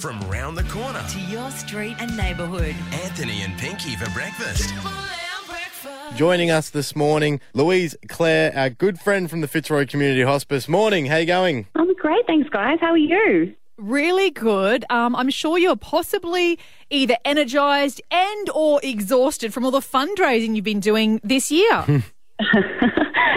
from round the corner. to your street and neighbourhood. Anthony and Pinky for breakfast. Joining us this morning, Louise Clare, our good friend from the Fitzroy Community Hospice. Morning, how you going? I'm great, thanks, guys. How are you? really good. Um, I'm sure you're possibly either energized and or exhausted from all the fundraising you've been doing this year.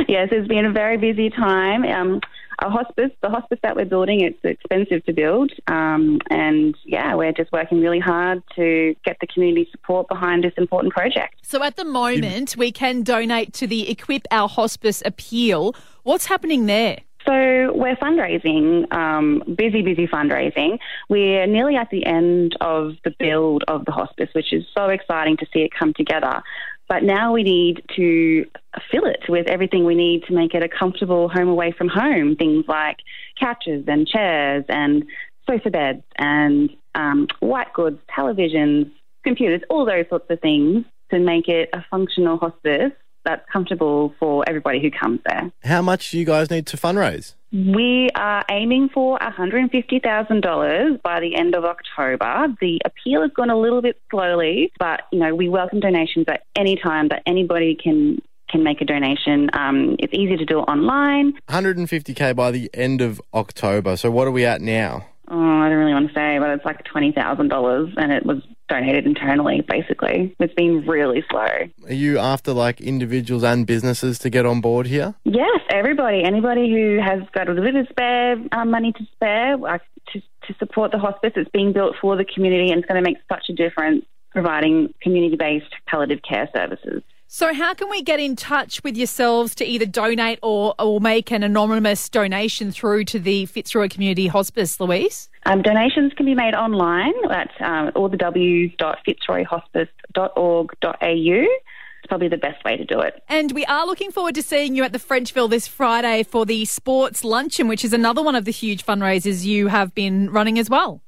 yes, it's been a very busy time. Um, our hospice, the hospice that we're building, it's expensive to build, um, and yeah, we're just working really hard to get the community support behind this important project. so at the moment, we can donate to the Equip Our Hospice appeal. What's happening there? So we're fundraising, um, busy, busy fundraising. We're nearly at the end of the build of the hospice, which is so exciting to see it come together. But now we need to fill it with everything we need to make it a comfortable home away from home. Things like couches and chairs and sofa beds and um, white goods, televisions, computers, all those sorts of things to make it a functional hospice that's comfortable for everybody who comes there. How much do you guys need to fundraise? We are aiming for $150,000 by the end of October. The appeal has gone a little bit slowly, but you know we welcome donations at any time that anybody can can make a donation. Um, it's easy to do it online. 150k by the end of October. So what are we at now? Oh, I don't really want to say, but it's like twenty thousand dollars, and it was donated internally. Basically, it's been really slow. Are you after like individuals and businesses to get on board here? Yes, everybody, anybody who has got a little bit of spare um, money to spare uh, to, to support the hospice. It's being built for the community and it's going to make such a difference providing community based palliative care services. So, how can we get in touch with yourselves to either donate or, or make an anonymous donation through to the Fitzroy Community Hospice, Louise? Um, donations can be made online at um, allthews.fitzroyhospice.org.au. It's probably the best way to do it. And we are looking forward to seeing you at the Frenchville this Friday for the Sports Luncheon, which is another one of the huge fundraisers you have been running as well.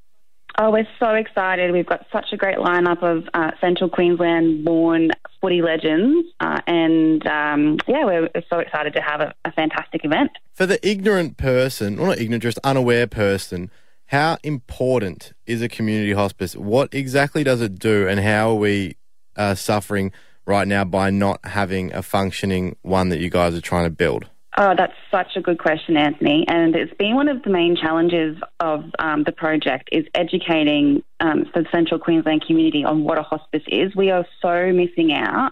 Oh, we're so excited. We've got such a great lineup of uh, Central Queensland born footy legends. Uh, and um, yeah, we're, so excited to have a, a fantastic event. For the ignorant person, or not ignorant, just unaware person, how important is a community hospice? What exactly does it do, and how are we uh, suffering right now by not having a functioning one that you guys are trying to build? Oh, that's such a good question, Anthony. And it's been one of the main challenges of um, the project is educating um, the Central Queensland community on what a hospice is. We are so missing out.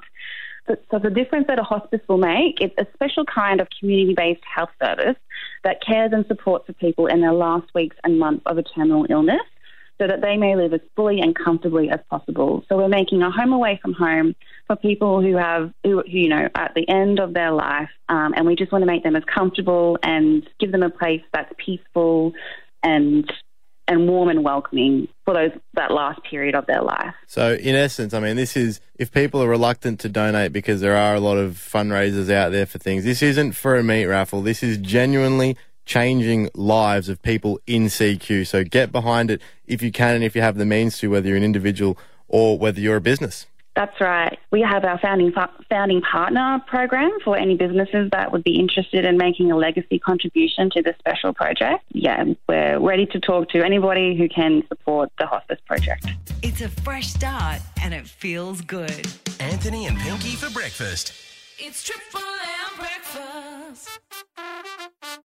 So, so the difference that a hospice will make, it's a special kind of community-based health service that cares and supports the people in their last weeks and months of a terminal illness so that they may live as fully and comfortably as possible. So we're making a home away from home for people who have, who, you know, at the end of their life, um, and we just want to make them as comfortable and give them a place that's peaceful and and warm and welcoming for those that last period of their life. So, in essence, I mean, this is if people are reluctant to donate because there are a lot of fundraisers out there for things, this isn't for a meat raffle. This is genuinely changing lives of people in CQ. So, get behind it if you can and if you have the means to, whether you're an individual or whether you're a business. That's right. We have our founding founding partner program for any businesses that would be interested in making a legacy contribution to this special project. Yeah, we're ready to talk to anybody who can support the hospice project. It's a fresh start and it feels good. Anthony and Pinky for breakfast. It's triple M breakfast.